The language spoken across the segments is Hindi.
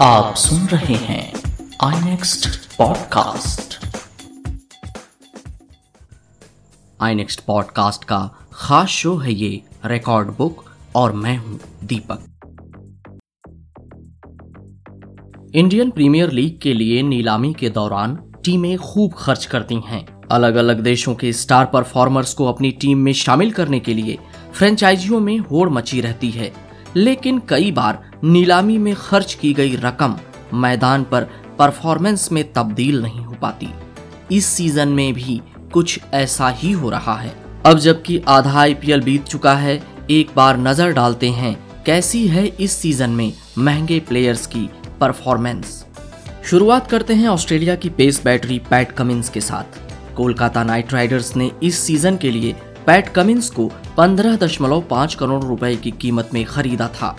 आप सुन रहे हैं I next podcast I next podcast का खास शो है ये रिकॉर्ड बुक और मैं हूँ दीपक। इंडियन प्रीमियर लीग के लिए नीलामी के दौरान टीमें खूब खर्च करती हैं। अलग अलग देशों के स्टार परफॉर्मर्स को अपनी टीम में शामिल करने के लिए फ्रेंचाइजियों में होड़ मची रहती है। लेकिन कई बार नीलामी में खर्च की गई रकम मैदान पर परफॉर्मेंस में तब्दील नहीं हो पाती। इस सीज़न में भी कुछ ऐसा ही हो रहा है। अब जबकि आधा आईपीएल बीत चुका है, एक बार नज़र डालते हैं कैसी है इस सीज़न में महँगे प्लेयर्स की परफॉर्मेंस। शुरुआत करते हैं ऑस्ट्रेलिया की पेस बैटरी पैट कमिंस के साथ। कोलकाता नाइट राइडर्स ने इस सीज़न के लिए पैट कमिंस को पंद्रह दशमलव पाँच करोड़ रुपए की कीमत में खरीदा था।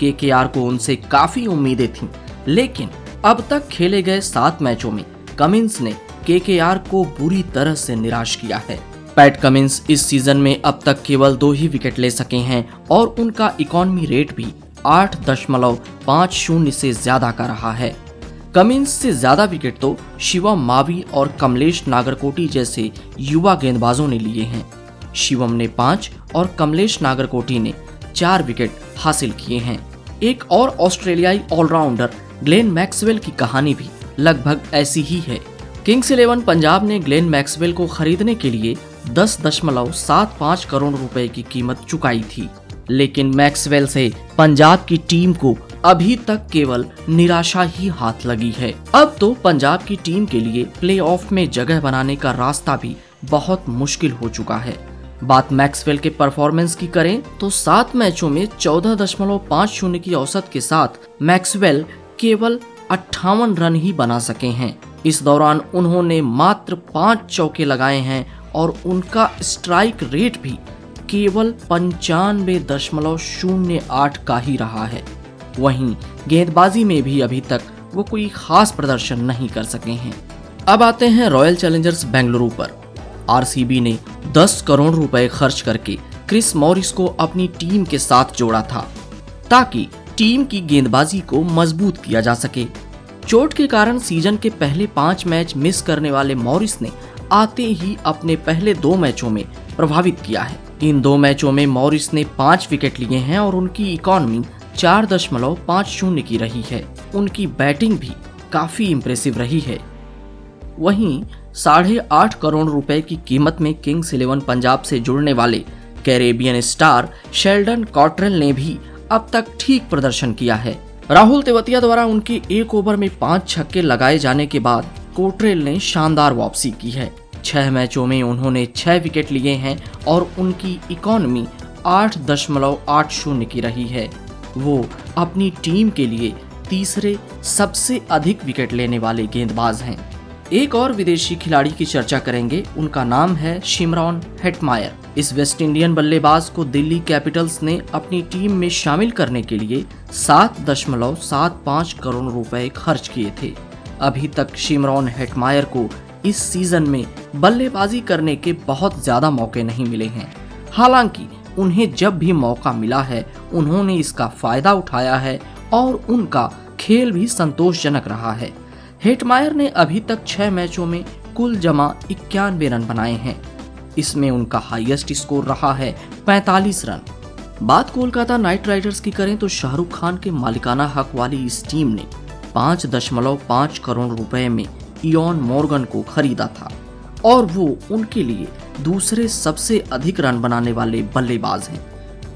के के आर को उनसे काफ़ी उम्मीदें थीं, लेकिन अब तक खेले गए सात मैचों में कमिंस ने के के आर को बुरी तरह से निराश किया है। पैट कमिंस इस सीज़न में अब तक केवल दो ही विकेट ले सके हैं और उनका इकोनॉमी रेट भी आठ दशमलव पाँच शून्य से ज़्यादा का रहा है। कमिंस से ज़्यादा विकेट तो शिवम मावी और कमलेश नागरकोटी जैसे युवा गेंदबाजों ने लिए हैं। शिवम ने पाँच और कमलेश नागरकोटी ने चार विकेट हासिल किए हैं। एक और ऑस्ट्रेलियाई ऑलराउंडर, ग्लेन मैक्सवेल की कहानी भी लगभग ऐसी ही है। किंग्स इलेवन पंजाब ने ग्लेन मैक्सवेल को खरीदने के लिए दस दशमलव सात पाँच करोड़ रुपए की कीमत चुकाई थी। लेकिन मैक्सवेल से पंजाब की टीम को अभी तक केवल निराशा ही हाथ लगी है। अब तो पंजाब की टीम के लिए प्लेऑफ में जगह बनाने का रास्ता भी बहुत मुश्किल हो चुका है। बात मैक्सवेल के परफॉर्मेंस की करें तो सात मैचों में चौदह दशमलव पाँच शून्य की औसत के साथ मैक्सवेल केवल अट्ठावन रन ही बना सके हैं। इस दौरान उन्होंने मात्र पाँच चौके लगाए हैं और उनका स्ट्राइक रेट भी केवल पंचानवे दशमलव शून्य आठ का ही रहा है। वहीं गेंदबाजी में भी अभी तक वो कोई खास प्रदर्शन नहीं कर सके हैं। अब आते हैं रॉयल चैलेंजर्स बेंगलुरु पर। आरसीबी ने 10 करोड़ रुपए खर्च करके क्रिस मॉरिस को अपनी टीम के साथ जोड़ा था, ताकि टीम की गेंदबाजी को मज़बूत किया जा सके। चोट के कारण सीज़न के पहले पाँच मैच मिस करने वाले मॉरिस ने आते ही अपने पहले दो मैचों में प्रभावित किया है। इन दो मैचों में मॉरिस ने पाँच विकेट लिए हैं और उनकी इकोनॉमी चार दशमलव पाँच शून्य की रही है। उनकी बैटिंग भी काफ़ी इम्प्रेसिव रही है। वहीं साढ़े आठ करोड़ रुपए की कीमत में किंग्स इलेवन पंजाब से जुड़ने वाले कैरेबियन स्टार शेल्डन कॉट्रेल ने भी अब तक ठीक प्रदर्शन किया है। राहुल तेवतिया द्वारा उनके एक ओवर में पाँच छक्के लगाए जाने के बाद कोट्रेल ने शानदार वापसी की है। छह मैचों में उन्होंने छह विकेट लिए हैं और उनकी इकोनॉमी आठ दशमलव आठ शून्य की रही है। वो अपनी टीम के लिए तीसरे सबसे अधिक विकेट लेने वाले गेंदबाज हैं। एक और विदेशी खिलाड़ी की चर्चा करेंगे। उनका नाम है शिमरॉन हेटमायर। इस वेस्ट इंडियन बल्लेबाज को दिल्ली कैपिटल्स ने अपनी टीम में शामिल करने के लिए सात दशमलव सात पाँच करोड़ रुपए खर्च किए थे। अभी तक शिमरॉन हेटमायर को इस सीज़न में बल्लेबाजी करने के बहुत ज़्यादा मौके नहीं मिले हैं। हालाँकि उन्हें जब भी मौका मिला है, उन्होंने इसका फ़ायदा उठाया है और उनका खेल भी संतोषजनक रहा है। हेटमायर ने अभी तक छह मैचों में कुल जमा इक्यानवे रन बनाए हैं। इसमें उनका हाईएस्ट स्कोर रहा है 45 रन। बात कोलकाता नाइट राइडर्स की करें तो शाहरुख खान के मालिकाना हक वाली इस टीम ने पाँच दशमलव पाँच करोड़ रुपए में इयन मॉर्गन को खरीदा था और वो उनके लिए दूसरे सबसे अधिक रन बनाने वाले बल्लेबाज हैं।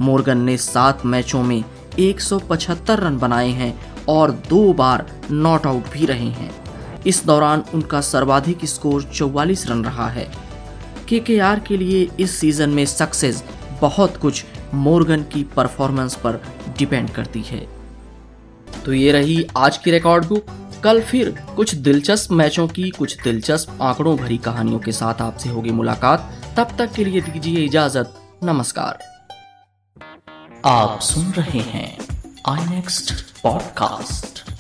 मोर्गन ने सात मैचों में 175 रन बनाए हैं और दो बार नॉट आउट भी रहे हैं। इस दौरान उनका सर्वाधिक स्कोर 44 रन रहा है। केकेआर के आर के लिए इस सीज़न में सक्सेस बहुत कुछ मोर्गन की परफॉर्मेंस पर डिपेंड करती है। तो ये रही आज की रिकॉर्ड बुक कल फिर कुछ दिलचस्प मैचों की, कुछ दिलचस्प आंकड़ों भरी कहानियों के साथ आपसे होगी मुलाकात। तब तक के लिए दीजिए इजाज़त। नमस्कार। आप सुन रहे हैं आई नेक्स्ट पॉडकास्ट